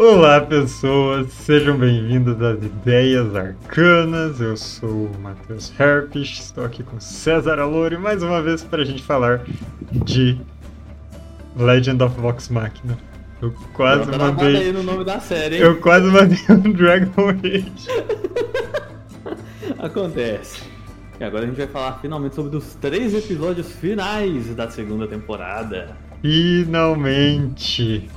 Olá, pessoas, sejam bem-vindos às Ideias Arcanas. Eu sou o Matheus Herpich, estou aqui com César Alori mais uma vez para a gente falar de Legend of Vox Machina. Eu quase mandei. aí no nome da série, hein? Eu quase mandei um Dragon Age. Acontece. E agora a gente vai falar finalmente sobre os três episódios finais da segunda temporada. Finalmente!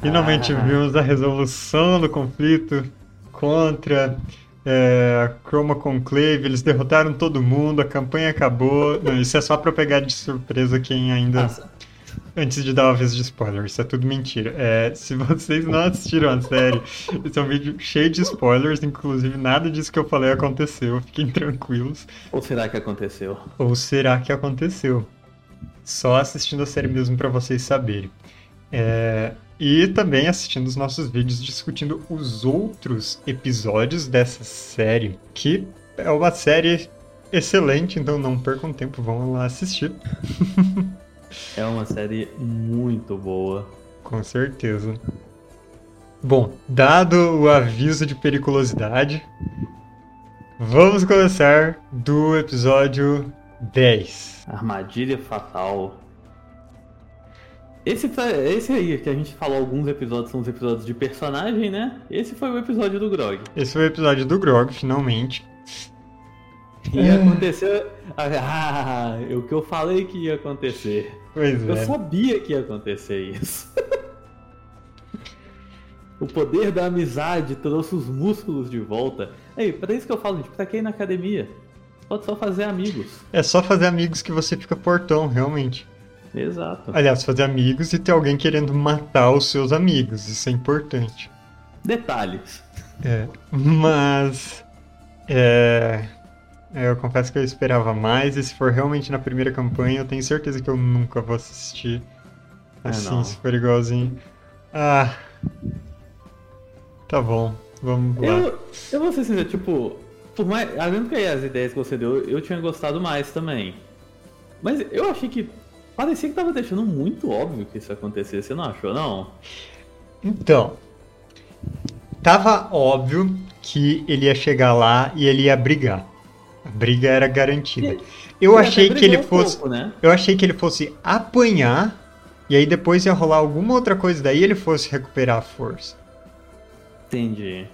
Finalmente Ah. vimos a resolução do conflito contra é, a Chroma Conclave. Eles derrotaram todo mundo, a campanha acabou. Não, isso é só pra pegar de surpresa quem ainda. Nossa, Antes de dar uma vez de spoiler, isso é tudo mentira. É, se vocês não assistiram a série, esse é um vídeo cheio de spoilers, inclusive nada disso que eu falei aconteceu, fiquem tranquilos. ou será que aconteceu? Ou será que aconteceu? Só assistindo a série mesmo pra vocês saberem. É, E também assistindo os nossos vídeos discutindo os outros episódios dessa série, que é uma série excelente, então não percam tempo, vão lá assistir. É uma série muito boa. Com certeza. Bom, dado o aviso de periculosidade, vamos começar do episódio 10. Armadilha Fatal. Esse, foi- esse aí que a gente falou alguns episódios são os episódios de personagem, né? Esse foi o episódio do Grog. Esse foi o episódio do Grog, finalmente. E É. aconteceu. Ah, o que eu falei que ia acontecer. Pois Eu é. sabia que ia acontecer isso. o poder da amizade trouxe os músculos de volta. Ei, pra isso que eu falo, gente, pra quem na academia? Pode só fazer amigos. É só fazer amigos que você fica portão, realmente. Exato. Aliás, fazer amigos e ter alguém querendo matar os seus amigos, isso é importante. Detalhes. É, mas. É, é, eu confesso que eu esperava mais, e se for realmente na primeira campanha, eu tenho certeza que eu nunca vou assistir assim, não. se for igualzinho. Ah. Tá bom, vamos lá. Eu, eu vou ser sincero, tipo, por mais. Além que as ideias que você deu, eu tinha gostado mais também. Mas eu achei que. Parecia que tava deixando muito óbvio que isso ia acontecer, você não achou, não? Então, tava óbvio que ele ia chegar lá e ele ia brigar. A briga era garantida. Eu Ele achei que ele um fosse, pouco, né? eu achei que ele fosse apanhar e aí depois ia rolar alguma outra coisa daí ele fosse recuperar a força. Entendi.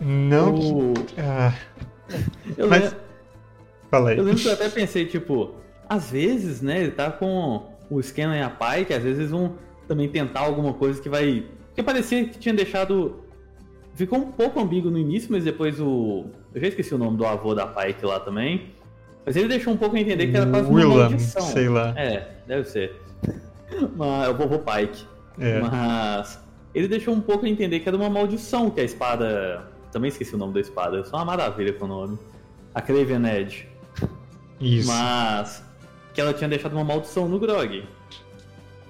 Não que, ah, Eu, Mas- fala aí. eu lembro que eu até pensei, tipo, às vezes, né, ele tá com o Scanlan e a Pai, que às vezes eles vão também tentar alguma coisa que vai. Porque parecia que tinha deixado. Ficou um pouco ambíguo no início, mas depois o. Eu já esqueci o nome do avô da Pike lá também. Mas ele deixou um pouco a entender que era quase uma Willam, maldição. sei lá. É, deve ser. Mas, é o vovô Pike. É. Mas ele deixou um pouco a entender que era uma maldição que a espada. Também esqueci o nome da espada, eu sou uma maravilha com o nome. A Craven Edge. Isso. Mas que ela tinha deixado uma maldição no Grog.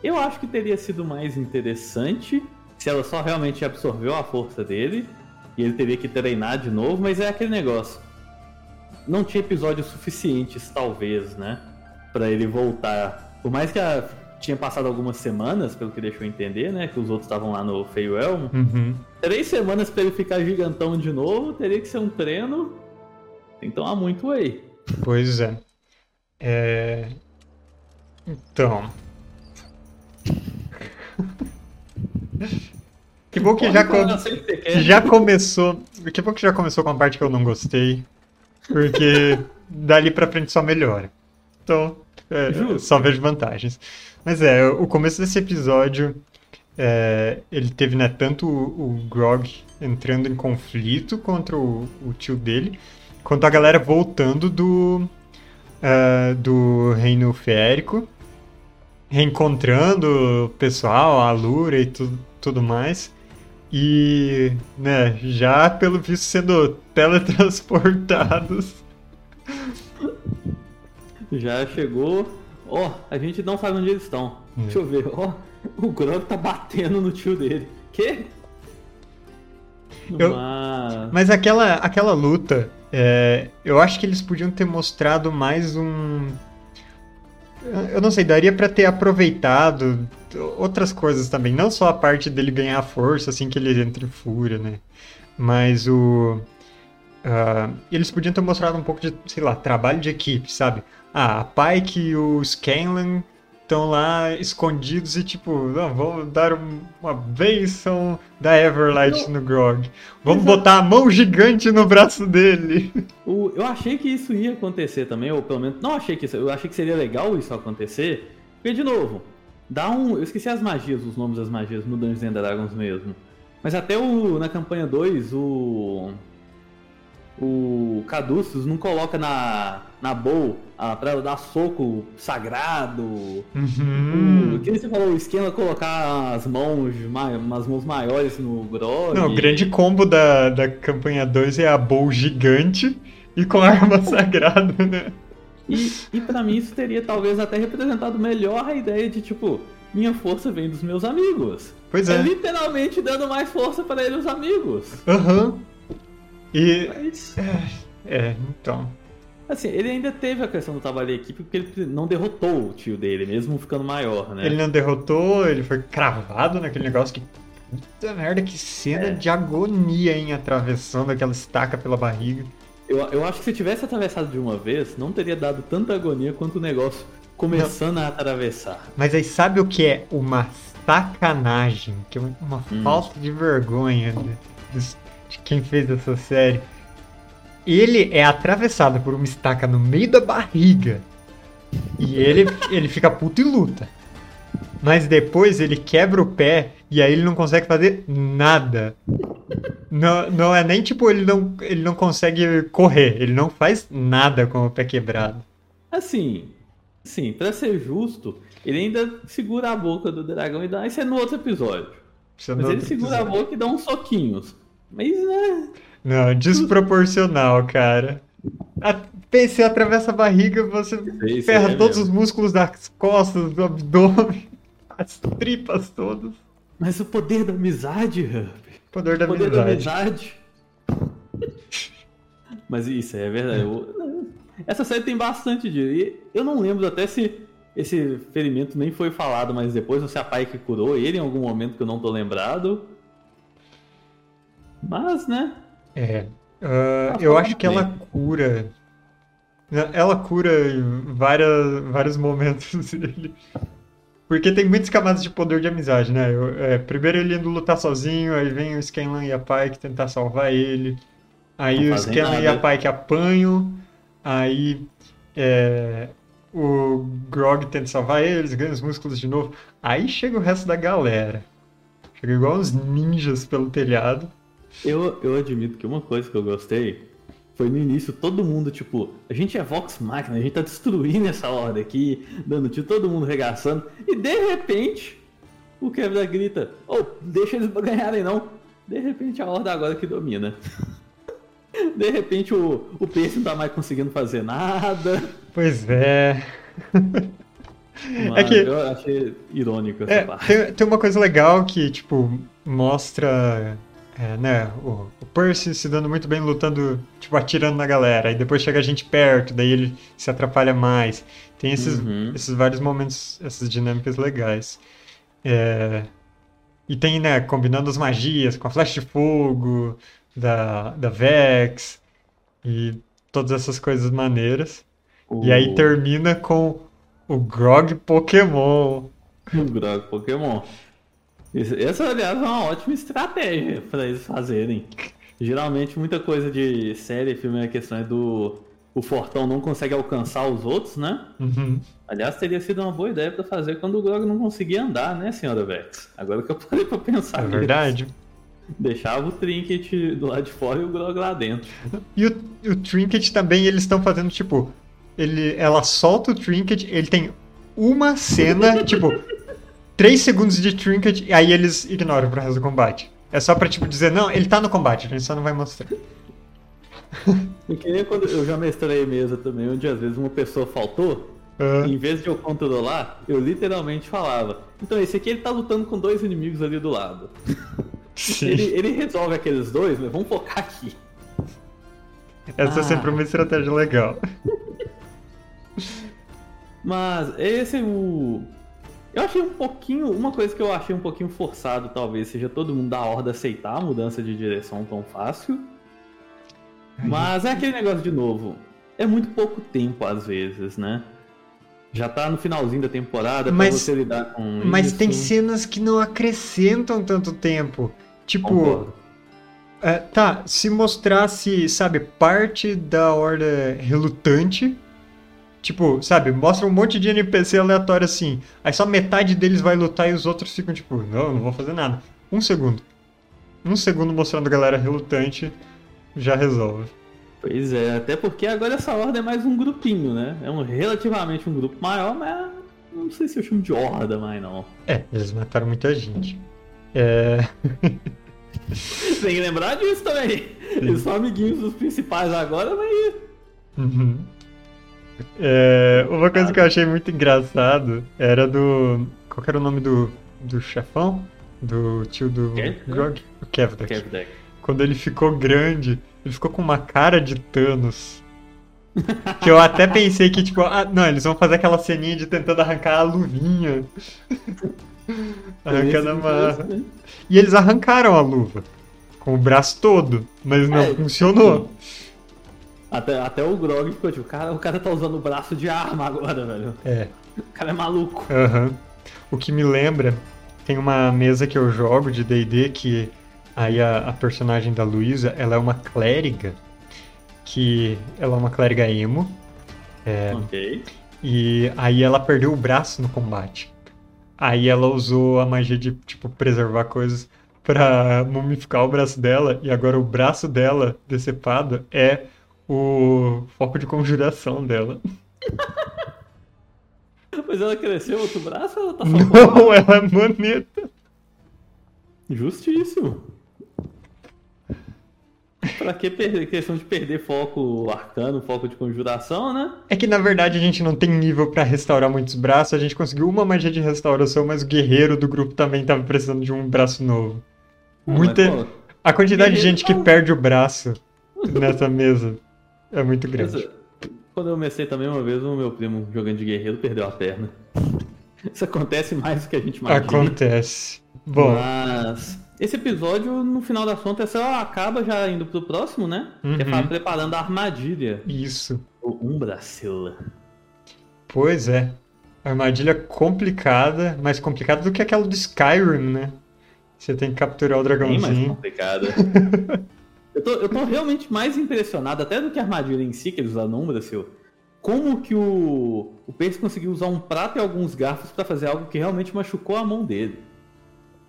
Eu acho que teria sido mais interessante se ela só realmente absorveu a força dele e ele teria que treinar de novo, mas é aquele negócio. Não tinha episódios suficientes, talvez, né? Pra ele voltar. Por mais que a- tinha passado algumas semanas, pelo que deixou entender, né? Que os outros estavam lá no Feyelm. Uhum. Três semanas pra ele ficar gigantão de novo, teria que ser um treino. Que tomar muito whey. Pois é. É. Então. Que bom que já, com- já começou. Que bom que já começou com a parte que eu não gostei. Porque dali pra frente só melhora. Então, é, só vejo vantagens. Mas é, o começo desse episódio. é, ele teve, né, tanto o, o Grog entrando em conflito contra o, o tio dele, quanto a galera voltando do, é, do Reino Férico, reencontrando o pessoal, a Lura e tu, tudo mais. E, né, já pelo visto sendo teletransportados. Já chegou. Ó, a gente não sabe onde eles estão. Hum. Deixa eu ver. Ó, o Grog tá batendo no tio dele. Que? Eu- Mas... Mas aquela, aquela luta, é, eu acho que eles podiam ter mostrado mais um. Eu não sei, daria pra ter aproveitado outras coisas também. Não só a parte dele ganhar força, assim que ele entra em fúria, né? Mas o. Uh, eles podiam ter mostrado um pouco de, sei lá, trabalho de equipe, sabe? Ah, a Pike e o Scanlan estão lá escondidos e tipo, não, vamos dar uma benção da Everlight no Grog. Vamos Exato. botar a mão gigante no braço dele. O, eu achei que isso ia acontecer também, ou pelo menos não achei que isso, eu achei que seria legal isso acontecer, porque de novo, dá um, eu esqueci as magias, os nomes das magias no Dungeons and Dragons mesmo. Mas até o na campanha 2, o o Caduceus não coloca na, na bowl a, pra dar soco sagrado. Uhum. O que você falou, o esquema colocar as mãos, umas mãos maiores no Grog. Não, o grande combo da, da campanha 2 é a bowl gigante e com arma sagrada, né? E, e para mim isso teria talvez até representado melhor a ideia de tipo, minha força vem dos meus amigos. Pois é. É literalmente dando mais força para eles, os amigos. Aham. Uhum. E. Mas... É, é, então. Assim, ele ainda teve a questão do trabalho de equipe porque ele não derrotou o tio dele, mesmo ficando maior, né? Ele não derrotou, ele foi cravado naquele negócio que. Puta merda, que cena é. de agonia, hein? Atravessando aquela estaca pela barriga. Eu, eu acho que se tivesse atravessado de uma vez, não teria dado tanta agonia quanto o negócio começando não. a atravessar. Mas aí sabe o que é uma sacanagem? Que é uma hum. falta de vergonha dos quem fez essa série. Ele é atravessado por uma estaca no meio da barriga. E ele, ele fica puto e luta. Mas depois ele quebra o pé e aí ele não consegue fazer nada. Não, não é nem tipo ele não, ele não consegue correr, ele não faz nada com o pé quebrado. Assim, sim, para ser justo, ele ainda segura a boca do dragão e dá. Isso é no outro episódio. É Mas ele segura episódio. a boca e dá uns soquinhos. Mas, né? Não, desproporcional, cara. A, PC atravessa a barriga, você Esse ferra é todos mesmo. os músculos das costas, do abdômen, as tripas todas. Mas o poder da amizade, Hub. Poder da o poder amizade. da amizade. Mas isso é verdade. Eu, essa série tem bastante disso. Eu não lembro até se esse ferimento nem foi falado mais depois, ou se a pai que curou ele em algum momento que eu não tô lembrado. Mas, né? É. Uh, eu acho que bem. ela cura. Ela cura várias, vários momentos dele. Porque tem muitas camadas de poder de amizade, né? Eu, é, primeiro ele indo lutar sozinho, aí vem o Scanlan e a Pike tentar salvar ele. Aí o Scanlan e a Pike apanham. Aí é, o Grog tenta salvar eles, ganha os músculos de novo. Aí chega o resto da galera. Chega igual uns ninjas pelo telhado. Eu, eu admito que uma coisa que eu gostei foi no início todo mundo, tipo, a gente é Vox Machina, a gente tá destruindo essa ordem aqui, dando tiro, todo mundo regaçando, e de repente o Kevin grita, oh, deixa eles ganharem não. De repente a horda agora que domina. De repente o, o Percy não tá mais conseguindo fazer nada. Pois é. Mano, é que eu achei irônico essa é, parte. Tem, tem uma coisa legal que, tipo, mostra é, né, o, o, Percy se dando muito bem lutando, tipo, atirando na galera. Aí depois chega a gente perto, daí ele se atrapalha mais. Tem esses, uhum. esses vários momentos, essas dinâmicas legais. É, e tem, né, combinando as magias com a flecha de fogo, da, da Vex, e todas essas coisas maneiras. E aí termina com o Grog Pokémon. O Grog Pokémon. Essa, aliás, é uma ótima estratégia para eles fazerem. Geralmente, muita coisa de série, filme, a questão é do. O Fortão não consegue alcançar os outros, né? Uhum. Aliás, teria sido uma boa ideia para fazer quando o Grog não conseguia andar, né, senhora Vex? Agora que eu parei pra pensar. É verdade. Deixava o Trinket do lado de fora e o Grog lá dentro. E o, o Trinket também, eles estão fazendo, tipo. Ele, ela solta o Trinket, ele tem uma cena, tipo, 3 segundos de trinket e aí eles ignoram pro resto do combate. É só pra, tipo, dizer, não, ele tá no combate, a gente só não vai mostrar. E que nem quando eu já mestrei mesa também, onde às vezes uma pessoa faltou, uhum. em vez de eu controlar, eu literalmente falava. Então, esse aqui ele tá lutando com dois inimigos ali do lado. Ele, ele, resolve aqueles dois, mas vamos focar aqui. Essa ah. é sempre uma estratégia legal. Mas esse o. Eu achei um pouquinho. Uma coisa que eu achei um pouquinho forçado, talvez, seja todo mundo da horda aceitar a mudança de direção tão fácil. Mas é aquele negócio de novo. É muito pouco tempo, às vezes, né? Já tá no finalzinho da temporada Mas- pra você lidar com Mas isso. tem cenas que não acrescentam tanto tempo. Tipo, é, tá, se mostrasse, sabe, parte da horda relutante. Tipo, sabe, mostra um monte de NPC aleatório assim. Aí só metade deles vai lutar e os outros ficam tipo, não, não vou fazer nada. Um segundo. Um segundo mostrando a galera relutante já resolve. Pois é, até porque agora essa horda é mais um grupinho, né? É um relativamente um grupo maior, mas não sei se eu chamo de horda mais não. É, eles mataram muita gente. É. Tem que lembrar disso também. Eles são amiguinhos dos principais agora, mas. Uhum. É, uma coisa que eu achei muito engraçado era do. Qual era o nome do, do chefão? Do tio do? Grog? O Kevdak. Kevdak. Quando ele ficou grande, ele ficou com uma cara de Thanos. Que eu até pensei que, tipo, ah, não, eles vão fazer aquela ceninha de tentando arrancar a luvinha. Arrancando a marra. né? E eles arrancaram a luva. Com o braço todo. Mas não É, funcionou. Até, até o Grog ficou tipo, cara, o cara tá usando o braço de arma agora, velho. É. O cara é maluco. Aham. O que me lembra, tem uma mesa que eu jogo de D&D que aí a, a personagem da Luísa, ela é uma clériga, que ela é uma clériga emo, é, Ok. e aí ela perdeu o braço no combate. Aí ela usou a magia de, tipo, preservar coisas pra mumificar o braço dela, e agora o braço dela, decepado, é o foco de conjuração dela. Mas ela cresceu outro braço ou ela tá só Não, ela é maneta. Justíssimo. Pra que perder, questão de perder foco arcano, foco de conjuração, né? É que na verdade a gente não tem nível pra restaurar muitos braços, a gente conseguiu uma magia de restauração, mas o guerreiro do grupo também tava precisando de um braço novo. Muita. Mas, pô, A quantidade de gente que tá- perde o braço nessa mesa é muito grande. Quando eu comecei também uma vez, o meu primo jogando de guerreiro perdeu a perna. Isso acontece mais do que a gente imagina. Acontece. Bom, Mas esse episódio, no final das contas, só acaba já indo pro próximo, né? Que é Uhum. preparando a armadilha. isso. O Umbracilla. Pois é. Armadilha complicada, mais complicada do que aquela do Skyrim, né? Você tem que capturar o Bem mais dragãozinho. complicada. eu, tô, eu tô realmente mais impressionado, até do que a armadilha em si, que eles usaram no Umbracil. Como que o, o Percy conseguiu usar um prato e alguns garfos pra fazer algo que realmente machucou a mão dele.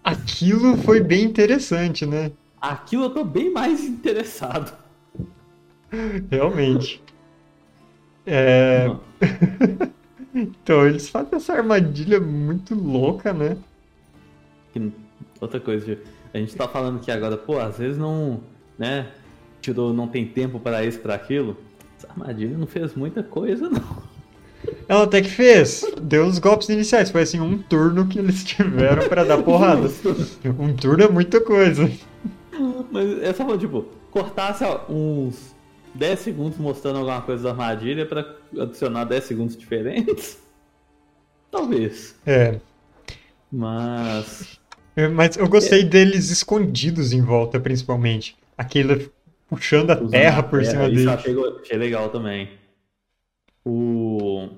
Aquilo foi bem interessante, né? Aquilo eu tô bem mais interessado. Realmente. É. Então, eles fazem essa armadilha muito louca, né? Outra coisa, a gente tá falando aqui agora, pô, às vezes não, né, tirou, não tem tempo para isso, para aquilo. Essa armadilha não fez muita coisa, não. Ela até que fez. Deu os golpes iniciais. Foi assim, um turno que eles tiveram pra dar porrada. Um turno é muita coisa. Mas é só, tipo, cortasse uns 10 segundos mostrando alguma coisa da armadilha pra adicionar 10 segundos diferentes. Talvez. É. Mas. Mas eu gostei deles escondidos em volta, principalmente. Aquele puxando a usando terra por terra, cima isso dele. achei, achei legal também. O.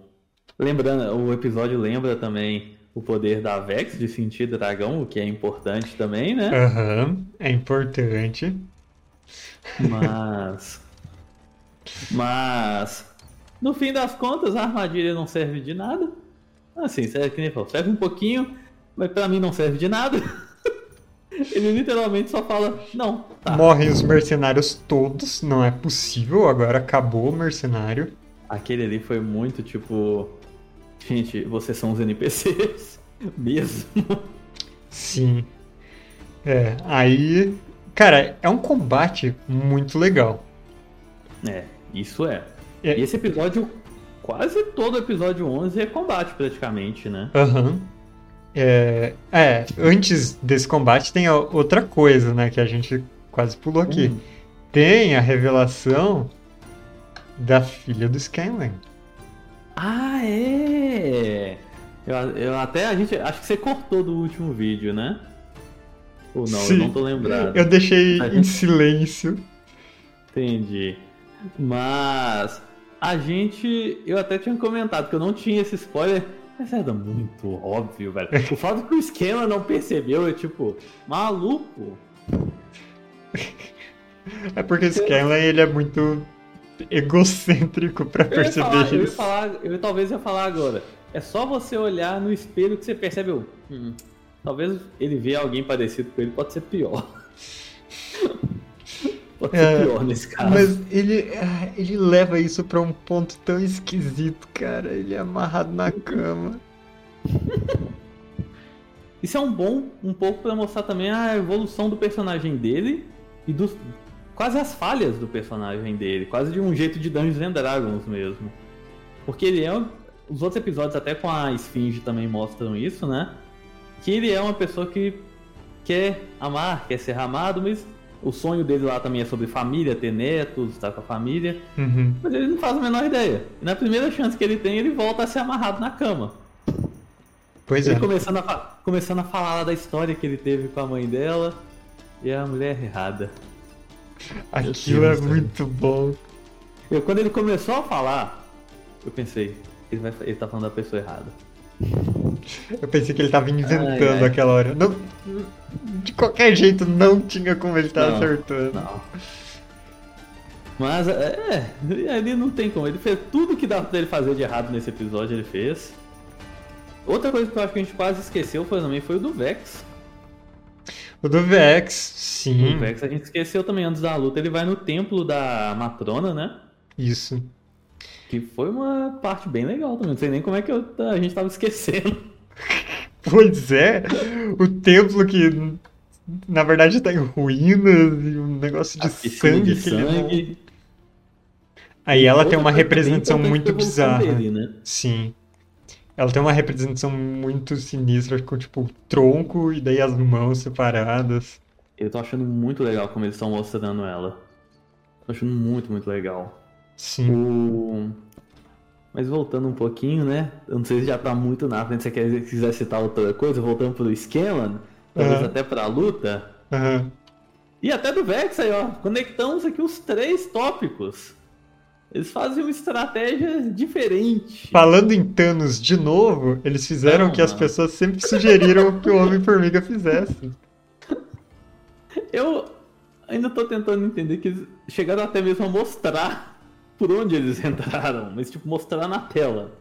Lembrando, o episódio lembra também o poder da Vex de sentir dragão, o que é importante também, né? Aham, é importante. Mas. Mas. No fim das contas, a armadilha não serve de nada. Assim, serve, que nem falou, serve um pouquinho, mas pra mim não serve de nada. Ele literalmente só fala, não, tá. Morrem os mercenários todos, não é possível, agora acabou o mercenário. Aquele ali foi muito tipo. Gente, vocês são os NPCs. Mesmo. Sim. É, aí. Cara, é um combate muito legal. É, isso é. É. E esse episódio, quase todo episódio 11 é combate praticamente, né? Aham. É, é, antes desse combate tem outra coisa, né, que a gente quase pulou aqui. Hum. Tem a revelação da filha do Scanlan. Ah, é! Eu, eu até a gente. Acho que você cortou do último vídeo, né? Ou não, Sim. eu não tô lembrado. Eu deixei em silêncio. Entendi. Mas a gente. Eu até tinha comentado que eu não tinha esse spoiler. Mas era muito óbvio, velho. O fato que o esquema não percebeu é tipo, maluco. É porque o Scanlan ele é muito egocêntrico pra Eu ia, perceber falar, eu ia isso. falar, eu talvez ia falar agora. É só você olhar no espelho que você percebe. Hum, talvez ele vê alguém parecido com ele, pode ser pior. pode ser É, pior nesse caso. Mas ele, ah, ele leva isso pra um ponto tão esquisito, cara. Ele é amarrado na cama. Isso é um bom, um pouco pra mostrar também a evolução do personagem dele e dos quase as falhas do personagem dele, quase de um jeito de Dungeons and Dragons mesmo. Porque ele é um- os outros episódios até com a Esfinge também mostram isso, né? Que ele é uma pessoa que quer amar, quer ser amado, mas o sonho dele lá também é sobre família, ter netos, estar com a família. Uhum. Mas ele não faz a menor ideia. E na primeira chance que ele tem, ele volta a ser amarrado na cama. Pois é. Ele começando a, começando a falar lá da história que ele teve com a mãe dela e a mulher errada. Aquilo é muito bom. Eu, quando ele começou a falar, eu pensei, ele, vai, ele tá falando da pessoa errada. Eu pensei que ele tava inventando Ai, ai. aquela hora. Não, de qualquer jeito, não tinha como ele estar Não. acertando. Não. Mas, é, ele não tem como. Ele fez tudo que dava pra ele fazer de errado nesse episódio, ele fez. Outra coisa que eu acho que a gente quase esqueceu foi, também foi o do Vex. O do Vex, sim. O Vex a gente esqueceu também antes da luta. Ele vai no templo da Matrona, né? Isso. Que foi uma parte bem legal também. Não sei nem como é que eu- a gente tava esquecendo. Pois é, o templo que na verdade tá em ruínas e um negócio de sangue de que ele não- sangue. Aí ela tem uma representação muito bizarra. dele, né? Sim. Ela tem uma representação muito sinistra com tipo o tronco e daí as mãos separadas. Eu tô achando muito legal como eles estão mostrando ela. Tô achando muito, muito legal. Sim. O... Mas voltando um pouquinho, né? Eu não sei se já tá muito na frente, se você quiser citar outra coisa, voltando pro Scanlan, talvez Aham. até pra luta. Aham. E até do Vex aí, ó. Conectamos aqui os três tópicos. Eles fazem uma estratégia diferente. Falando em Thanos de novo, eles fizeram o que as pessoas sempre sugeriram que o Homem-Formiga fizesse. Eu ainda tô tentando entender que eles chegaram até mesmo a mostrar por onde eles entraram, mas tipo, mostrar na tela.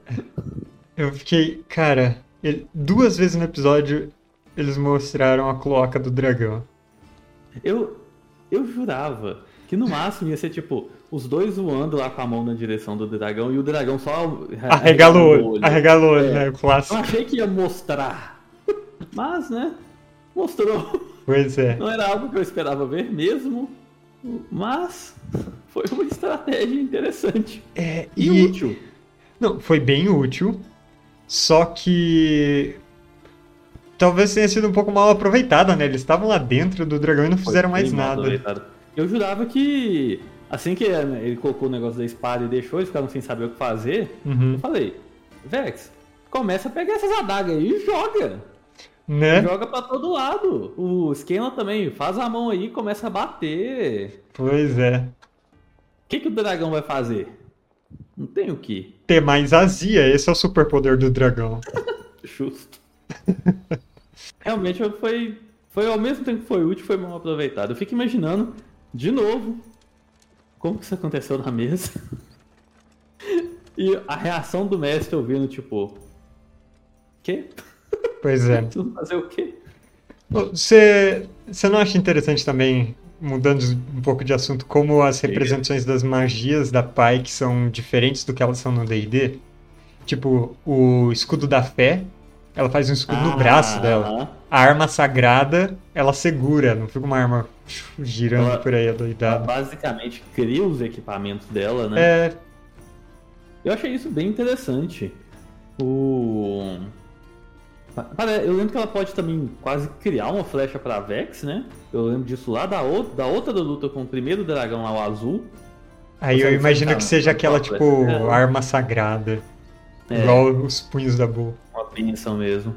Eu fiquei, cara, ele- duas vezes no episódio eles mostraram a cloaca do dragão. Eu, eu jurava que no máximo ia ser tipo, os dois voando lá com a mão na direção do dragão e o dragão só Arregalou, o olho. arregalou, É. né? O Eu clássico. achei que ia mostrar. Mas, né? Mostrou. Pois é. Não era algo que eu esperava ver mesmo. Mas foi uma estratégia interessante. É, E, e, útil. Não, foi bem útil. Só que. Talvez tenha sido um pouco mal aproveitada, né? Eles estavam lá dentro do dragão e não fizeram mais nada. Eu jurava que assim que né, ele colocou o negócio da espada e deixou, eles ficaram sem saber o que fazer. Uhum. Eu falei, Vex, começa a pegar essas adagas aí e joga. Né? Joga pra todo lado. O Scanlan também, faz a mão aí e começa a bater. Pois é. O que, que o dragão vai fazer? Não tem o que. Ter mais azia, esse é o superpoder do dragão. Justo. Realmente foi, foi ao mesmo tempo que foi útil, foi mal aproveitado. Eu fico imaginando, de novo, como que isso aconteceu na mesa. E a reação do mestre ouvindo, tipo. Quê? Pois é. Fazer o quê? Você, você não acha interessante também, mudando um pouco de assunto, como as representações das magias da Pike são diferentes do que elas são no D&D? Tipo, o escudo da fé, ela faz um escudo no braço Ah, dela. A arma sagrada, ela segura, não fica uma arma girando Ela- por aí Ela adoidada. basicamente cria os equipamentos dela, né? É, Eu achei isso bem interessante. O. Pare- Eu lembro que ela pode também quase criar uma flecha pra Vex, né? Eu lembro disso lá da, ou- da outra luta com o primeiro dragão lá, o azul. aí eu Consegue imagino que seja aquela, tipo, dela. arma sagrada. É. Igual os punhos da boa. uma bênção mesmo.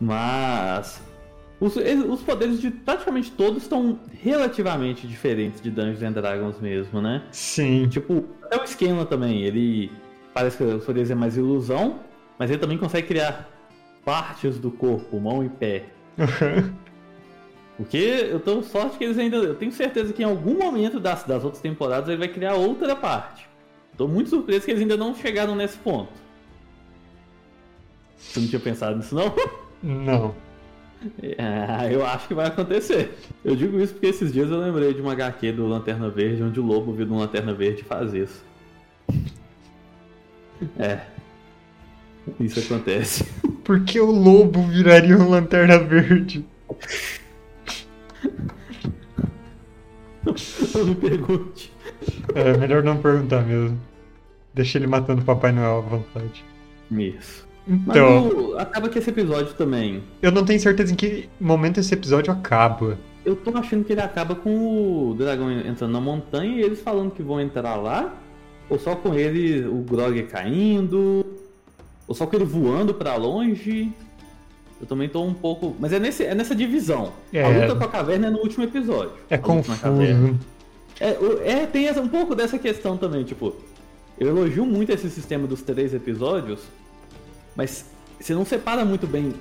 Mas os, os poderes de praticamente todos estão relativamente diferentes de Dungeons and Dragons mesmo, né? Sim. Tipo, até o esquema também, ele parece que os poderes é mais ilusão, mas ele também consegue criar partes do corpo, mão e pé. Porque eu tô sorte que eles ainda. Eu tenho certeza que em algum momento das, das outras temporadas ele vai criar outra parte. Tô muito surpreso que eles ainda não chegaram nesse ponto. Você não tinha pensado nisso, não? Não. É, eu acho que vai acontecer. Eu digo isso porque esses dias eu lembrei de uma HQ do Lanterna Verde, onde o lobo viu um Lanterna Verde fazer isso. É. Isso acontece. Por que o lobo viraria um lanterna verde? Não me pergunte. É melhor não perguntar mesmo. Deixa ele matando o Papai Noel à vontade. Isso. Mas Então, o- acaba que esse episódio também. eu não tenho certeza em que momento esse episódio acaba. Eu tô achando que ele acaba com o dragão entrando na montanha e eles falando que vão entrar lá. Ou só com ele, o Grog caindo. Ou só com ele voando pra longe. Eu também tô um pouco. Mas é, nesse, é nessa divisão. A É. luta com a caverna é no último episódio. É A confuso. É, é, tem um pouco dessa questão também, tipo, eu elogio muito esse sistema dos três episódios, mas você não separa muito bem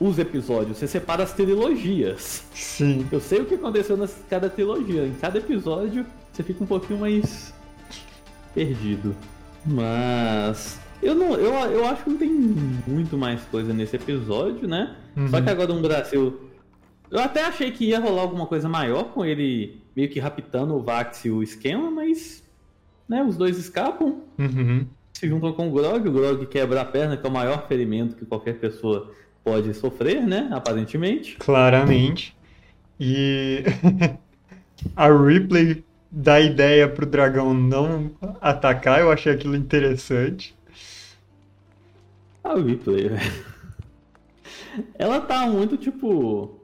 os episódios, você separa as trilogias. Sim. Eu sei o que aconteceu em cada trilogia, em cada episódio você fica um pouquinho mais perdido. Mas eu não, eu, eu acho que não tem muito mais coisa nesse episódio, né? Só Uhum. que agora no Brasil. Eu até achei que ia rolar alguma coisa maior com ele meio que raptando o Vax e o esquema, mas. Né, os dois escapam, Uhum. se juntam com o Grog, o Grog quebra a perna, que é o maior ferimento que qualquer pessoa pode sofrer, né? Aparentemente. Claramente. E a Ripley dá ideia pro dragão não atacar, eu achei aquilo interessante. A Ripley, velho. Ela tá muito tipo.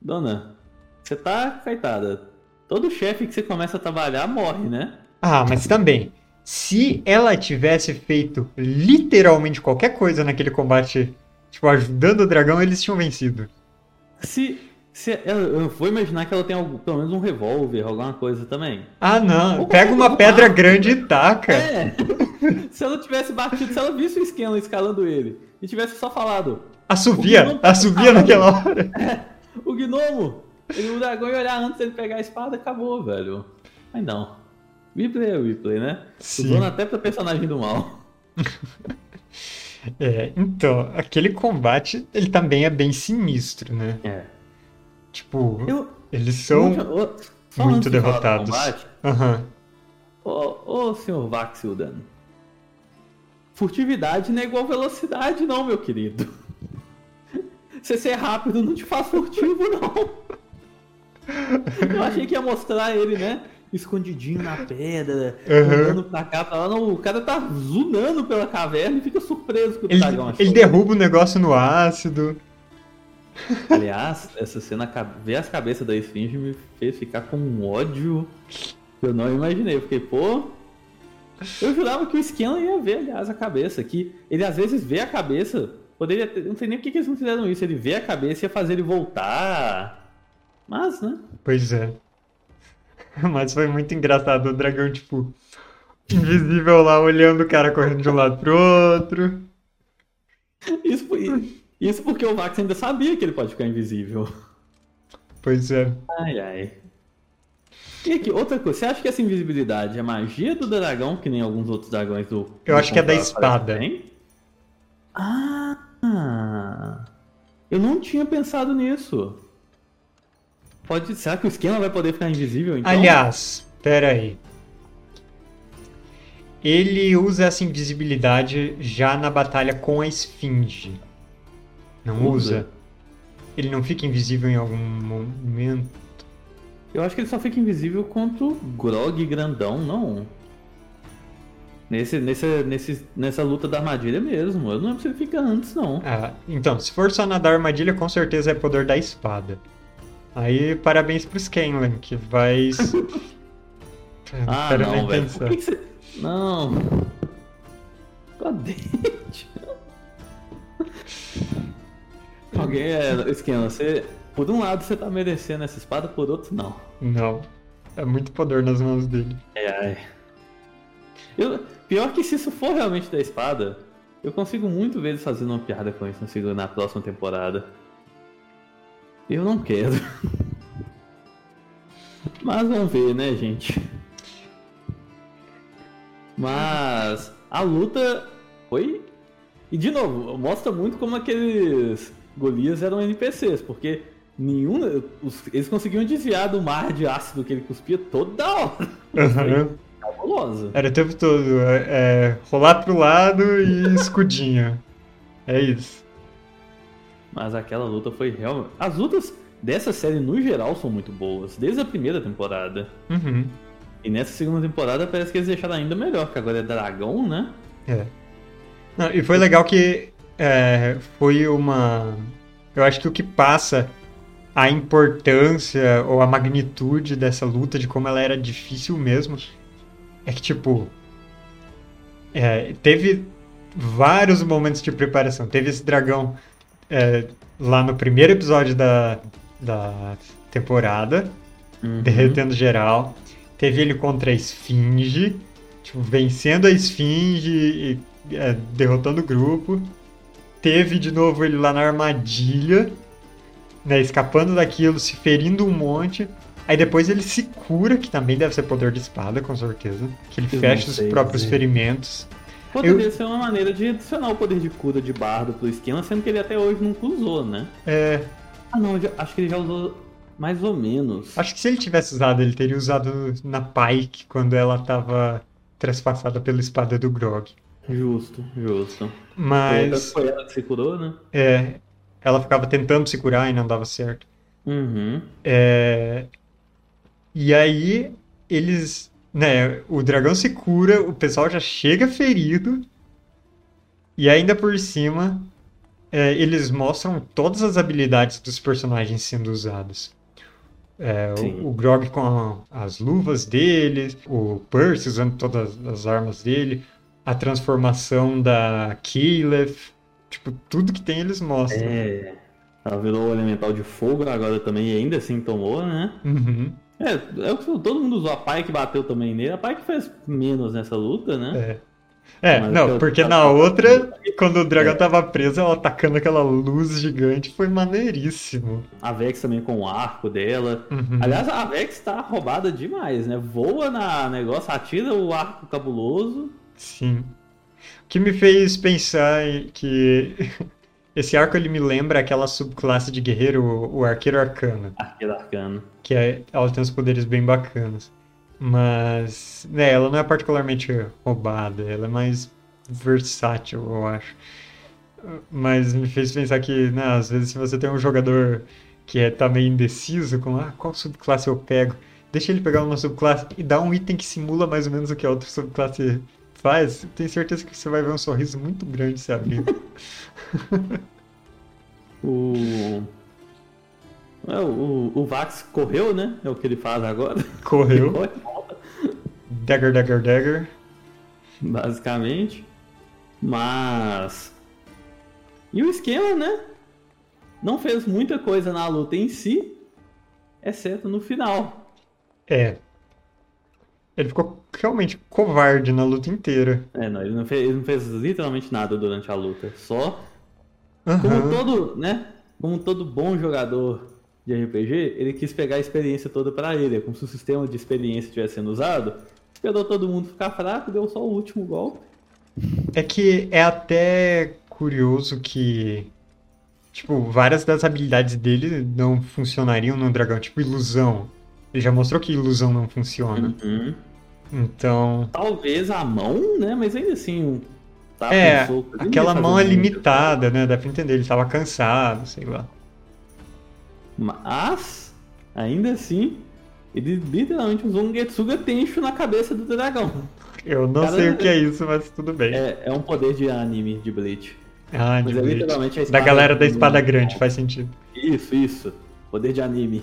Dona, você tá coitada. Todo chefe que você começa a trabalhar morre, né? Ah, mas também, se ela tivesse feito literalmente qualquer coisa naquele combate, tipo, ajudando o dragão, eles tinham vencido. Se. Se ela, eu vou imaginar que ela tem algum- pelo menos um revólver, alguma coisa também. Ah, não, Ou pega uma pedra rápida. grande e taca. É! se ela tivesse batido, se ela visse o esquema escalando ele e tivesse só falado, Assovia, gnomo assovia naquela hora. o gnomo, ele, o dragão ia olhar antes dele pegar a espada, acabou, velho. Mas não. Replay é replay, né? Sim. Usando até pra personagem do mal. É, então, aquele combate, ele também é bem sinistro, né? É. Tipo, Eu. eles são ô, só muito do derrotados. Aham. Ô, ô senhor Vaxildan. Furtividade não é igual velocidade, não, meu querido. Você ser rápido não te faz furtivo, não. Eu achei que ia mostrar ele, né? Escondidinho na pedra, Aham. andando pra cá, pra lá. Não, o cara tá zunando pela caverna e fica surpreso com o Ele, dragão ele derruba o negócio no ácido. Aliás, essa cena, ver as cabeças da Esfinge me fez ficar com um ódio que eu não imaginei. Eu fiquei, pô. Eu jurava que o Scanlan ia ver, aliás, a cabeça. Que ele às vezes vê a cabeça. Poderia ter. Não sei nem por que eles não fizeram isso. Ele vê a cabeça e ia fazer ele voltar. Mas, né? Pois é. Mas foi muito engraçado o dragão, tipo, invisível lá, olhando o cara correndo de um lado pro outro. Isso, foi- isso porque o Vax ainda sabia que ele pode ficar invisível. Pois é. Ai, ai. E aqui, outra coisa, você acha que essa invisibilidade é magia do dragão, que nem alguns outros dragões do. Eu do acho que é da espada. Ah! Eu não tinha pensado nisso. Pode. Será que o esquema vai poder ficar invisível então? Aliás, pera aí. Ele usa essa invisibilidade já na batalha com a Esfinge. Não Usa? usa? Ele não fica invisível em algum momento? Eu acho que ele só fica invisível contra o Grog grandão, não. Nesse, nesse, nesse, nessa luta da armadilha mesmo. Eu não lembro se ele fica antes, não. Ah, então, se for só na da armadilha, com certeza é poder da espada. Aí, parabéns pro Scanlan, que vai. Ah, não, velho. Por que, que você. Não. Cadente. Alguém é. Esquema, você. Por um lado você tá merecendo essa espada, por outro não. Não. É muito poder nas mãos dele. É, é. Eu, pior que se isso for realmente da espada, eu consigo muito ver eles fazendo uma piada com isso na próxima temporada. Eu não quero. Mas vamos ver, né, gente? Mas a luta foi. E de novo, mostra muito como aqueles Golias eram NPCs, porque nenhum. Os, eles conseguiam desviar do mar de ácido que ele cuspia toda hora. Uhum. Cabuloso. Era o tempo todo. É, é, rolar pro lado e escudinho. É isso. Mas aquela luta foi realmente. As lutas dessa série, no geral, são muito boas, desde a primeira temporada. Uhum. E nessa segunda temporada parece que eles deixaram ainda melhor, que agora é dragão, né? É. Não, e foi legal que é, foi uma. Eu acho que o que passa a importância ou a magnitude dessa luta, de como ela era difícil mesmo, é que, tipo. É, teve vários momentos de preparação. Teve esse dragão é, lá no primeiro episódio da, da temporada, Uhum. derretendo geral. Teve ele contra a Esfinge, tipo, vencendo a Esfinge e é, derrotando o grupo. Teve de novo ele lá na armadilha, né, escapando daquilo, se ferindo um monte. Aí depois ele se cura, que também deve ser poder de espada, com certeza. Que ele Eu fecha os próprios dizer. ferimentos. Poderia ser uma maneira de adicionar o poder de cura de bardo pro esquema, sendo que ele até hoje nunca usou, né? É, Ah não, acho que ele já usou mais ou menos. acho que se ele tivesse usado, ele teria usado na Pike quando ela tava trespassada pela espada do Grog. Justo, justo. Mas. Foi ela que se curou, né? É, ela ficava tentando se curar e não dava certo. Uhum. É, e aí eles, né, o dragão se cura, o pessoal já chega ferido e ainda por cima é, eles mostram todas as habilidades dos personagens sendo usadas. É, o, o Grog com a- as luvas dele, o Percy usando todas as armas dele, a transformação da Keyleth, tipo, tudo que tem eles mostram. É. Ela virou o elemental de fogo agora também e ainda assim tomou, né? Uhum. É, é o que todo mundo usou. A Pai que bateu também nele. A Pai que fez menos nessa luta, né? É. É, não, porque na outra, quando o dragão É. tava preso, ela atacando aquela luz gigante, foi maneiríssimo. A Vex também com o arco dela. Uhum. Aliás, a Vex tá roubada demais, né? Voa na negócio, atira o arco cabuloso. Sim. O que me fez pensar que esse arco ele me lembra aquela subclasse de guerreiro, o o arqueiro arcano, Arqueiro arcano. que é, ela tem uns poderes bem bacanas. Mas, né, ela não é particularmente roubada, ela é mais versátil, eu acho. Mas me fez pensar que, né, às vezes se você tem um jogador que é, tá meio indeciso com ah, qual subclasse eu pego, deixa ele pegar uma subclasse e dá um item que simula mais ou menos o que a outra subclasse faz, tenho certeza que você vai ver um sorriso muito grande se abrir. O... É, o, o Vax correu, né? É o que ele faz agora. Correu, Corre, volta, dagger, dagger, dagger. basicamente. Mas. E o esquema, né? Não fez muita coisa na luta em si, exceto no final. É. Ele ficou realmente covarde na luta inteira. É, não, ele não fez, ele não fez literalmente nada durante a luta. Só Como Aham. todo, né? Como todo bom jogador de RPG, ele quis pegar a experiência toda pra ele. É como se o sistema de experiência estivesse sendo usado. Esperou todo mundo ficar fraco, deu só o último golpe. É que é até curioso que, tipo, várias das habilidades dele não funcionariam no dragão, tipo ilusão. Ele já mostrou que ilusão não funciona. Uhum. Então, Talvez a mão, né? Mas ainda assim, um tapa, é, um aquela mão é limitada, né? Dá pra entender, ele tava cansado, sei lá. Mas, ainda assim, ele literalmente usou um Getsuga Tencho na cabeça do dragão. Eu não Cara, sei o que é isso, mas tudo bem. É, é um poder de anime de Bleach. Ah, de Mas é Bleach. literalmente a Da galera da espada grande, faz sentido. Isso, isso. Poder de anime.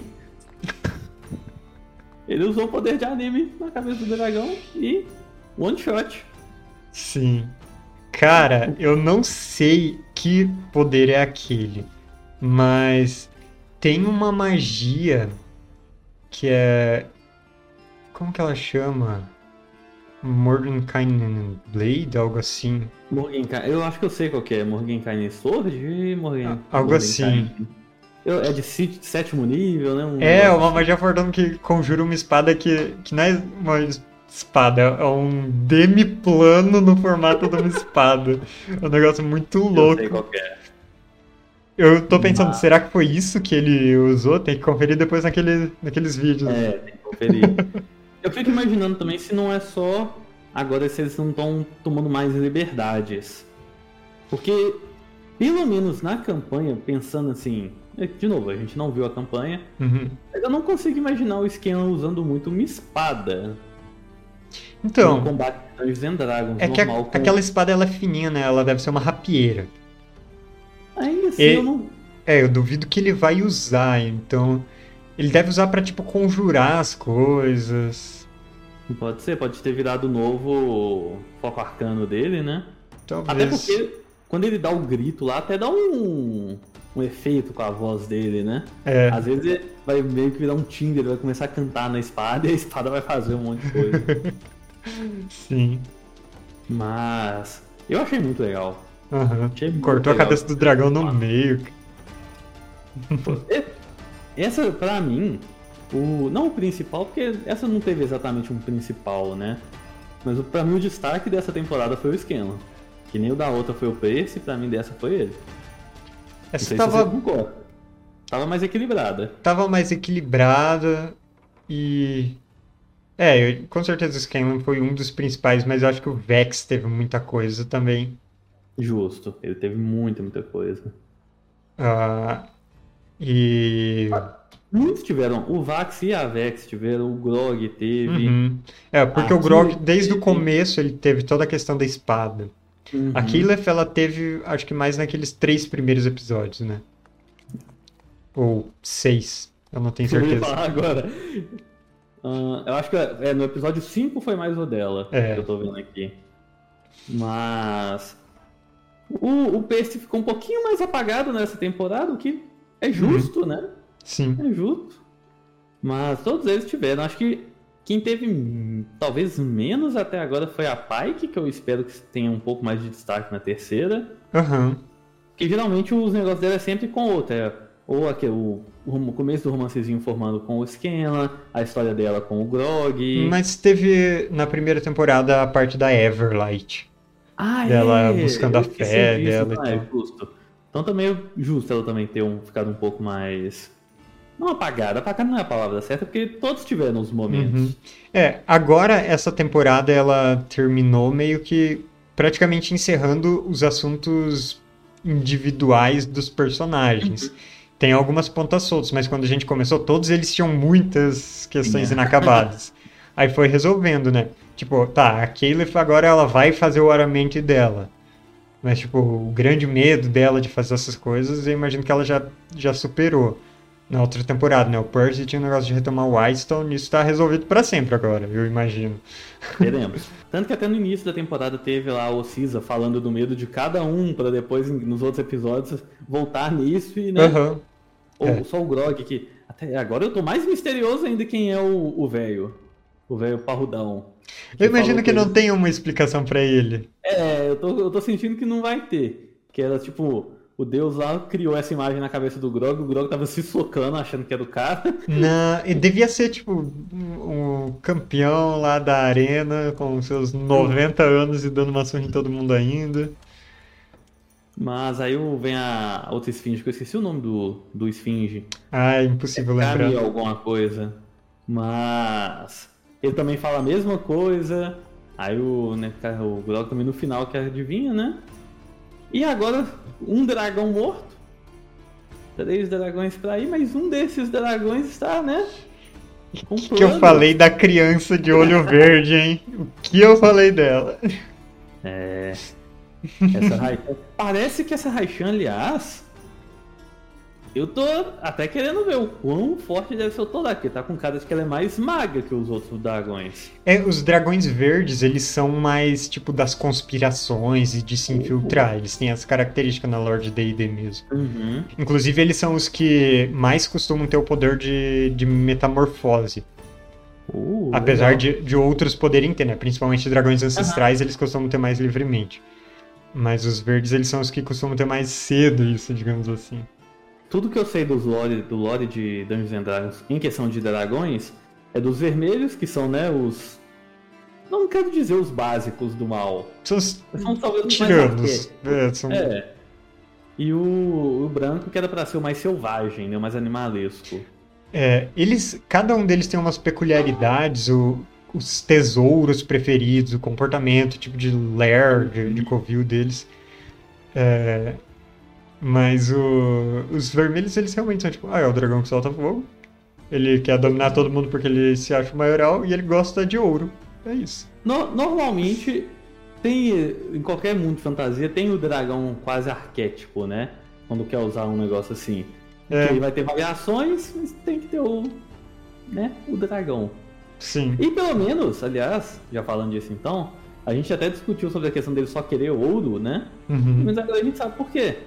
Ele usou o poder de anime na cabeça do dragão e one shot. Sim. Cara, eu não sei que poder é aquele. Mas tem uma magia que é. Como que ela chama? Mordenkainen Blade, algo assim. Morgenkainen, eu acho que eu sei qual que é. Morgenkainen Sword e Morgen... Algo assim. Eu- É de sétimo nível, né? Um É, uma assim. magia fortão que conjura uma espada que, que não é uma espada, é um demiplano no formato de uma espada. É um negócio muito Eu louco. sei qual é. Eu tô pensando, será que foi isso que ele usou? Tem que conferir depois naquele, naqueles vídeos. É, tem que conferir. eu fico imaginando também se não é só agora se eles não estão tomando mais liberdades. Porque, pelo menos na campanha, pensando assim. É, De novo, a gente não viu a campanha, Uhum. mas eu não consigo imaginar o esquema usando muito uma espada no Então, combate de Dungeons and Dragons é que a- com- aquela espada ela é fininha, né? Ela deve ser uma rapieira. Ainda assim, E- eu não. É, eu duvido que ele vai usar, então. Ele deve usar pra, tipo, conjurar as coisas. Pode ser, pode ter virado o novo foco arcano dele, né? Até Talvez. porque quando ele dá o grito lá, até dá um, um efeito com a voz dele, né? É. Às vezes vai meio que virar um Tinder, vai começar a cantar na espada e a espada vai fazer um monte de coisa. Sim. Mas eu achei muito legal. Aham. Achei muito Cortou a legal. cabeça do dragão no meio. Essa, pra mim, o não o principal, porque essa não teve exatamente um principal, né? Mas o- pra mim o destaque dessa temporada foi o esquema. Que nem o da outra foi o Percy, pra mim dessa foi ele. Essa tava, você. Tava mais equilibrada. tava mais equilibrada e. É, eu- com certeza o Scanlan foi um dos principais, mas eu acho que o Vex teve muita coisa também. Justo. Ele teve muita, muita coisa. Ah, e. Muitos tiveram. O Vax e a Vex tiveram, o Grog teve. Uhum. É, porque A o Grog, desde o começo, ele teve toda a questão da espada. Uhum. A Keyleth, ela teve, acho que mais naqueles três primeiros episódios, né? Ou seis, eu não tenho certeza. falar agora. Ah, eu acho que é, no episódio 5 foi mais o dela. É. Que eu tô vendo aqui. Mas. O, o Percy ficou um pouquinho mais apagado nessa temporada, o que é justo, né? Sim. É justo. Mas todos eles tiveram. Acho que quem teve talvez menos até agora foi a Pike, que eu espero que tenha um pouco mais de destaque na terceira. Aham. Porque geralmente os negócios dela é sempre com outra. É, ou aquele, o, o começo do romancezinho formando com o Scanlan, a história dela com o Grog. Mas teve na primeira temporada a parte da Everlight. ah, dela é, buscando a fé dela e ah, é justo. Então também é justo ela também ter um, ficado um pouco mais. Não apagada, apagada não é a palavra certa, porque todos tiveram os momentos. Uhum. É, agora essa temporada ela terminou meio que praticamente encerrando os assuntos individuais dos personagens. Tem algumas pontas soltas, mas quando a gente começou, todos eles tinham muitas questões inacabadas. Aí foi resolvendo, né? Tipo, tá, a Caliph agora ela vai fazer o oramente dela. Mas, tipo, o grande medo dela de fazer essas coisas, eu imagino que ela já, já superou na outra temporada, né? O Percy tinha um negócio de retomar o Whitestone, isso tá resolvido pra sempre agora, eu imagino. Teremos. Tanto que até no início da temporada teve lá o Cisa falando do medo de cada um, pra depois, nos outros episódios, voltar nisso e, né? Aham. Ou É. só o Grog, que até agora eu tô mais misterioso ainda quem é o velho. O velho parrudão. Eu imagino falou que não tem uma explicação pra ele. É, eu tô, eu tô sentindo que não vai ter. Que era tipo, o deus lá criou essa imagem na cabeça do Grog, o Grog tava se socando, achando que era o cara. Na... e devia ser, tipo, um um campeão lá da arena, com seus 90 anos e dando uma surra em todo mundo ainda. Mas aí o- vem a outra esfinge, que eu esqueci o nome do, do esfinge. Ah, é impossível Kami lembrar. alguma coisa. Mas ele também fala a mesma coisa. Aí o, né, o Grog também no final que adivinha, né? E agora um dragão morto. Três dragões pra ir, mas um desses dragões está, né? O que eu plano. falei da criança de olho verde, hein? O que eu falei dela? É. Essa Raichan. Parece que essa Raichan, aliás. Eu tô até querendo ver o quão forte deve ser o Todak, porque tá com cara de que ela é mais magra que os outros dragões. É, os dragões verdes, eles são mais, tipo, das conspirações e de se infiltrar. Eles têm as características na Lord D&D mesmo. Uhum. Inclusive, eles são os que mais costumam ter o poder de, de metamorfose. Uh, Apesar de, de outros poderem ter, né? Principalmente dragões ancestrais, eles costumam ter mais livremente. Mas os verdes, eles são os que costumam ter mais cedo isso, digamos assim. Tudo que eu sei dos lore, do lore de Dungeons and Dragons em questão de dragões é dos vermelhos, que são, né, os. Não quero dizer os básicos do mal. São os São talvez os tiranos. É, são... É. E o, o branco que era pra ser o mais selvagem, né? O mais animalesco. É, eles, cada um deles tem umas peculiaridades, o- os tesouros preferidos, o comportamento, o tipo de lair, de, de covil deles. É, mas o- os vermelhos, eles realmente são tipo, ah, é o dragão que solta fogo. Ele quer dominar todo mundo porque ele se acha o maioral e ele gosta de ouro. É isso. No- normalmente, tem. Em qualquer mundo de fantasia, tem o dragão quase arquétipo, né? Quando quer usar um negócio assim. É. Que ele vai ter variações, mas tem que ter o. Né? O dragão. Sim. E pelo menos, aliás, já falando disso então, a gente até discutiu sobre a questão dele só querer ouro, né? Uhum. Mas agora a gente sabe por quê.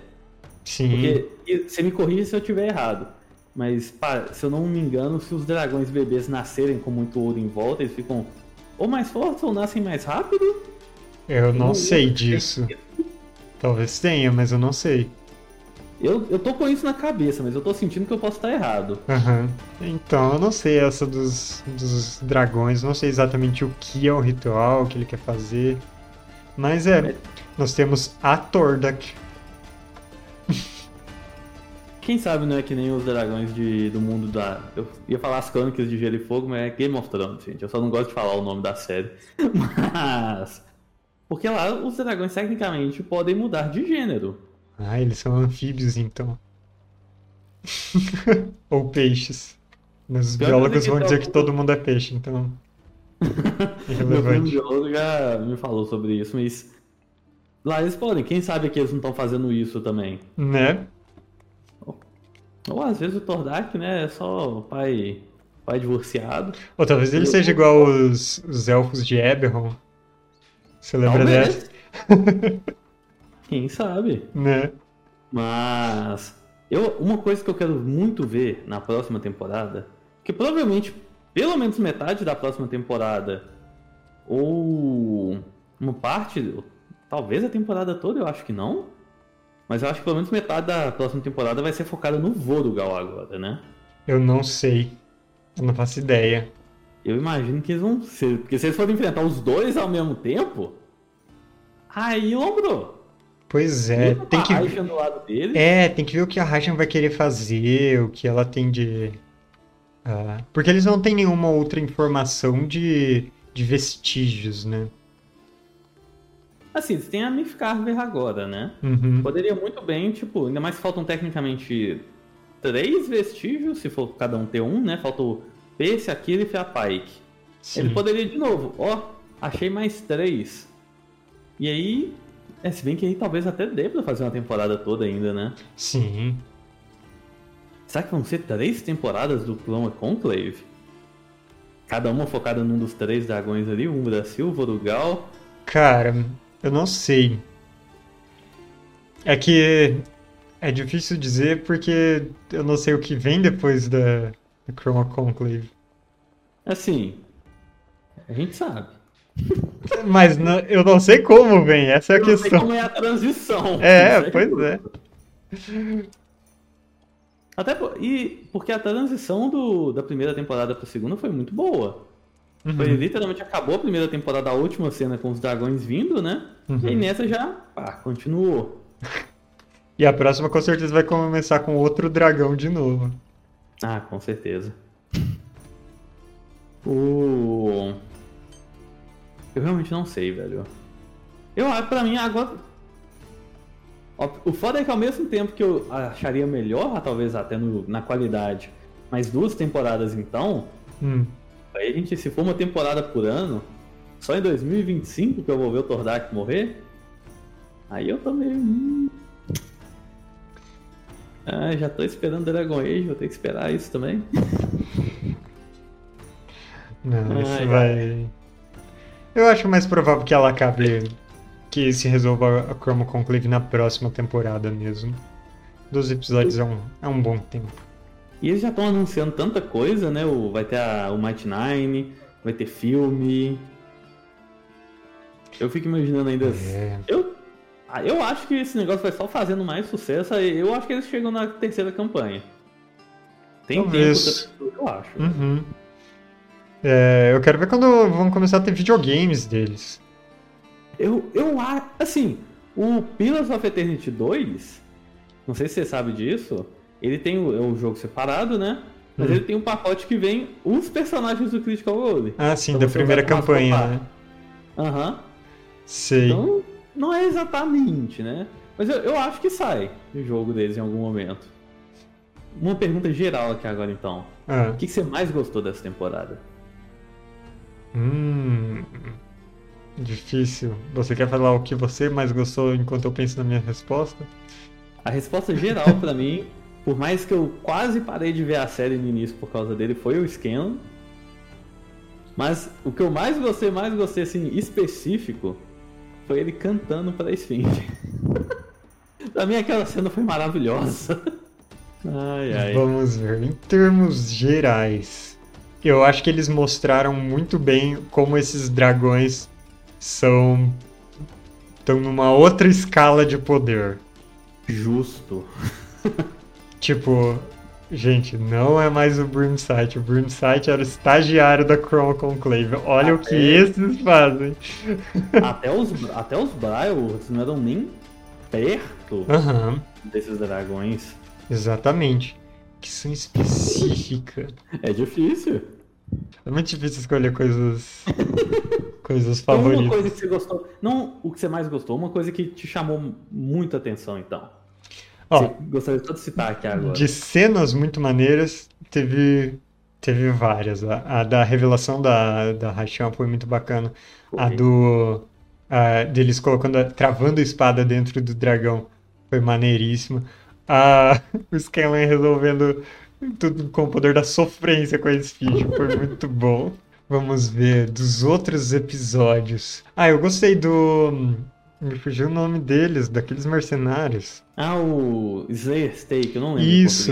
Sim. Porque, e você me corrija se eu estiver errado, mas pá, se eu não me engano, se os dragões bebês nascerem com muito ouro em volta, eles ficam ou mais fortes ou nascem mais rápido. Eu não Não, sei eu- disso. Talvez tenha, mas eu não sei. Eu, eu tô com isso na cabeça, mas eu tô sentindo que eu posso estar errado. Aham. Então, eu não sei essa dos, dos dragões, não sei exatamente o que é o ritual, o que ele quer fazer. Mas é, nós temos a Tordak. Quem sabe não é que nem os dragões de, do mundo da. Eu ia falar as crônicas de Gelo e Fogo, mas é Game of Thrones, gente. Eu só não gosto de falar o nome da série. Mas. Porque lá os dragões tecnicamente podem mudar de gênero. Ah, eles são anfíbios então. Ou peixes. Mas os biólogos vão dizer tá- que todo mundo é peixe, então. Meu primo biólogo já me falou sobre isso, mas. Lá eles podem, quem sabe que eles não estão fazendo isso também. Né? Ou às vezes o Tordak, né, é só pai, pai divorciado. Ou talvez ele seja igual os, os elfos de Eberron. Você lembra dessa? Talvez. Quem sabe? Né? Mas eu, uma coisa que eu quero muito ver na próxima temporada, que provavelmente pelo menos metade da próxima temporada, ou uma parte, talvez a temporada toda, eu acho que não. Mas eu acho que pelo menos metade da próxima temporada vai ser focada no Vorugal agora, né? Eu não sei. Eu não faço ideia. Eu imagino que eles vão ser. Porque se eles forem enfrentar os dois ao mesmo tempo. Aí, ombro! Pois é, tem que do lado dele. É, tem que ver o que a Rajan vai querer fazer, o que ela tem de. ah, porque eles não têm nenhuma outra informação de, de vestígios, né? Assim, eles têm a Mif Carver agora, né? Uhum. Poderia muito bem, tipo, ainda mais faltam tecnicamente três vestígios, se for cada um ter um, né? Falta o Percy, Aquila e a Pike. Sim. Ele poderia de novo, ó, achei mais três. E aí, é, se bem que aí talvez até dê pra fazer uma temporada toda ainda, né? Sim. Será que vão ser três temporadas do Clone Conclave? Cada uma focada num dos três dragões ali, um da Silva, do Gal. Cara, eu não sei. É que é difícil dizer porque eu não sei o que vem depois da, da Chroma Conclave. Assim, a gente sabe. Mas não- eu não sei como vem, essa é a Eu não sei questão. como é a transição. É, pois tudo. é. Até por- e porque a transição do, da primeira temporada pra segunda foi muito boa. Foi Uhum. literalmente acabou a primeira temporada, a última cena com os dragões vindo, né? Uhum. E nessa já, pá, continuou. E a próxima com certeza vai começar com outro dragão de novo. Ah, com certeza. O. Eu realmente não sei, velho. Eu acho, pra mim, agora. O foda é que ao mesmo tempo que eu acharia melhor, talvez até no- na qualidade, mais duas temporadas então, Hum. Aí a gente, se for uma temporada por ano, só em 2025 que eu vou ver o Tordak morrer, aí eu meio. hum, Ah, já tô esperando Dragon Age, vou ter que esperar isso também. Não, isso ai. vai. Eu acho mais provável que ela acabe. Que se resolva a Chroma Conclave na próxima temporada mesmo. Dos episódios é um, é um bom tempo. E eles já estão anunciando tanta coisa, né? O, vai ter a, o Might Nine, vai ter filme. Eu fico imaginando ainda. É. Eu, ah, eu acho que esse negócio vai só fazendo mais sucesso. aí Eu acho que eles chegam na terceira campanha. Tem Talvez. tempo, eu acho. Uhum. É, eu quero ver quando vão começar a ter videogames deles. Eu, eu acho. Assim, o Pillars of Eternity 2, não sei se você sabe disso, ele tem o, é jogo separado, né? Mas Hum. ele tem um pacote que vem os personagens do Critical Role. Ah, sim, Então da primeira campanha, né? Aham. Sei. Então, não é exatamente, né? Mas eu, eu acho que sai o jogo deles em algum momento. Uma pergunta geral aqui agora, então. Ah, O que, que você mais gostou dessa temporada? hum, difícil. Você quer falar o que você mais gostou enquanto eu penso na minha resposta? A resposta geral pra mim, por mais que eu quase parei de ver a série no início por causa dele, foi o Scanlan. Mas o que eu mais gostei, mais gostei assim, específico, foi ele cantando pra Esfinge. pra mim aquela cena foi maravilhosa. Ai, ai. Vamos ver. Em termos gerais, eu acho que eles mostraram muito bem como esses dragões são. estão numa outra escala de poder. Justo. Tipo, gente, não é mais o Brimsight. O Brimsight era o estagiário da Chroma Conclave. Olha o que Até- esses fazem. até os, até os Briars não eram nem perto Aham, desses dragões. exatamente. Que são específica. É difícil. É muito difícil escolher coisas. coisas Então, uma favoritas. coisa que você gostou. Não o que você mais gostou, uma coisa que te chamou muita atenção, então. Ó, gostaria de citar aqui agora. De cenas muito maneiras, teve, teve várias. A, a da revelação da, da Rachan foi muito bacana. A Ok. do. A, deles colocando, a- travando a espada dentro do dragão foi maneiríssima. A, o Scanlan resolvendo tudo com o poder da sofrência com a Esfinge foi muito bom. Vamos ver dos outros episódios. Ah, eu gostei do. Me fugiu o nome deles, daqueles mercenários. Ah, o Slayer Steak, eu não lembro. em Isso.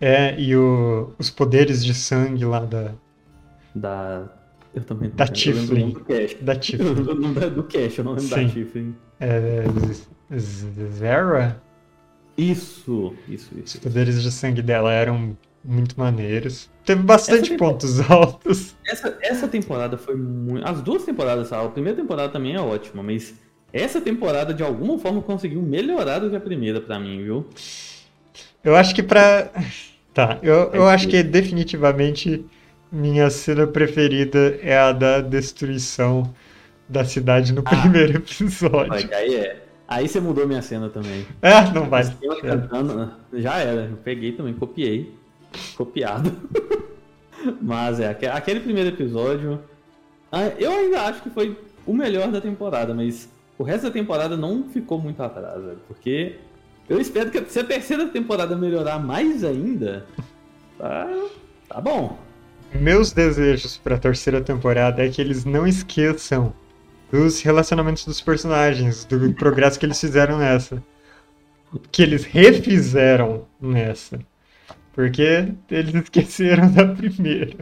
É, e o, os poderes de sangue lá da, Da. Eu também não Da lembro. Tiflin. nome do Cash. da Eu Tiffany. lembro do da- Cash, eu não lembro Sim. da Tiflin. É, Zera? Isso, isso, Os isso. poderes de sangue dela eram muito maneiros. Teve bastante pontos altos. Essa, essa temporada foi muito. As duas temporadas, a primeira temporada também é ótima, mas essa temporada de alguma forma conseguiu melhorar do que a primeira pra mim, viu? Eu acho que pra. Tá, eu, eu É acho que definitivamente minha cena preferida é a da destruição da cidade no Ah. primeiro episódio. Aí é. Aí você mudou minha cena também. Ah, não vai. Já era, eu peguei também, copiei. Copiado. Mas é, aque- aquele primeiro episódio. ah, Eu ainda acho que foi o melhor da temporada, mas o resto da temporada não ficou muito atrás, velho, porque eu espero que se a terceira temporada melhorar mais ainda, tá, tá bom. Meus desejos pra terceira temporada é que eles não esqueçam dos relacionamentos dos personagens, do progresso que eles fizeram nessa. Que eles refizeram nessa. Porque eles esqueceram da primeira.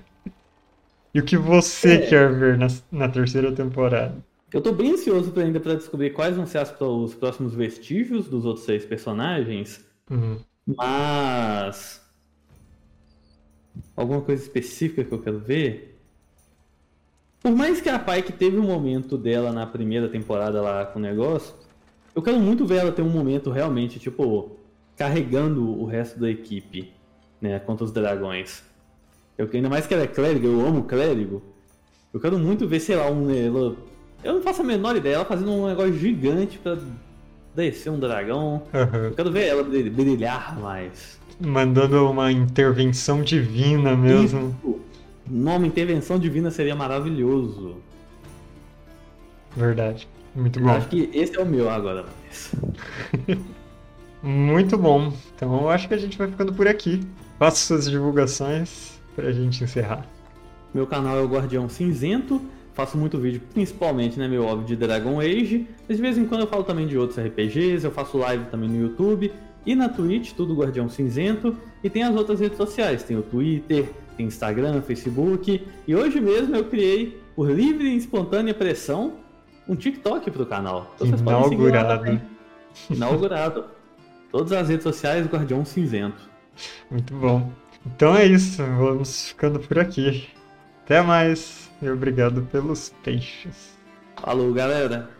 E o que você É. quer ver na, na terceira temporada? Eu tô bem ansioso pra, ainda pra descobrir quais vão ser as os próximos vestígios dos outros seis personagens, Hum. Mas. Alguma coisa específica que eu quero ver? Por mais que a Pike teve um momento dela na primeira temporada lá com o negócio, eu quero muito ver ela ter um momento realmente, tipo, carregando o resto da equipe, né, contra os dragões. Eu ainda mais que ela é clérigo, eu amo clérigo. Eu quero muito ver, sei lá, um. Ela, eu não faço a menor ideia, ela fazendo um negócio gigante pra descer um dragão. Aham. Eu quero ver ela brilh- brilhar mais. Mandando uma intervenção divina mesmo. Isso. Nome intervenção divina seria maravilhoso. Verdade. Muito Eu bom. acho que esse é o meu agora, Vanessa. Muito bom. Então eu acho que a gente vai ficando por aqui. Faça suas divulgações pra gente encerrar. Meu canal é o Guardião Cinzento. Faço muito vídeo, principalmente, né, meu óbvio, de Dragon Age. Mas de vez em quando eu falo também de outros RPGs. Eu faço live também no YouTube e na Twitch, tudo Guardião Cinzento. E tem as outras redes sociais. Tem o Twitter, tem Instagram, Facebook. E hoje mesmo eu criei, por livre e espontânea pressão, um TikTok pro canal. Então vocês Inaugurado. Inaugurado. Todas as redes sociais Guardião Cinzento. Muito bom. Então é isso, vamos ficando por aqui. Até mais e obrigado pelos peixes. Falou, galera.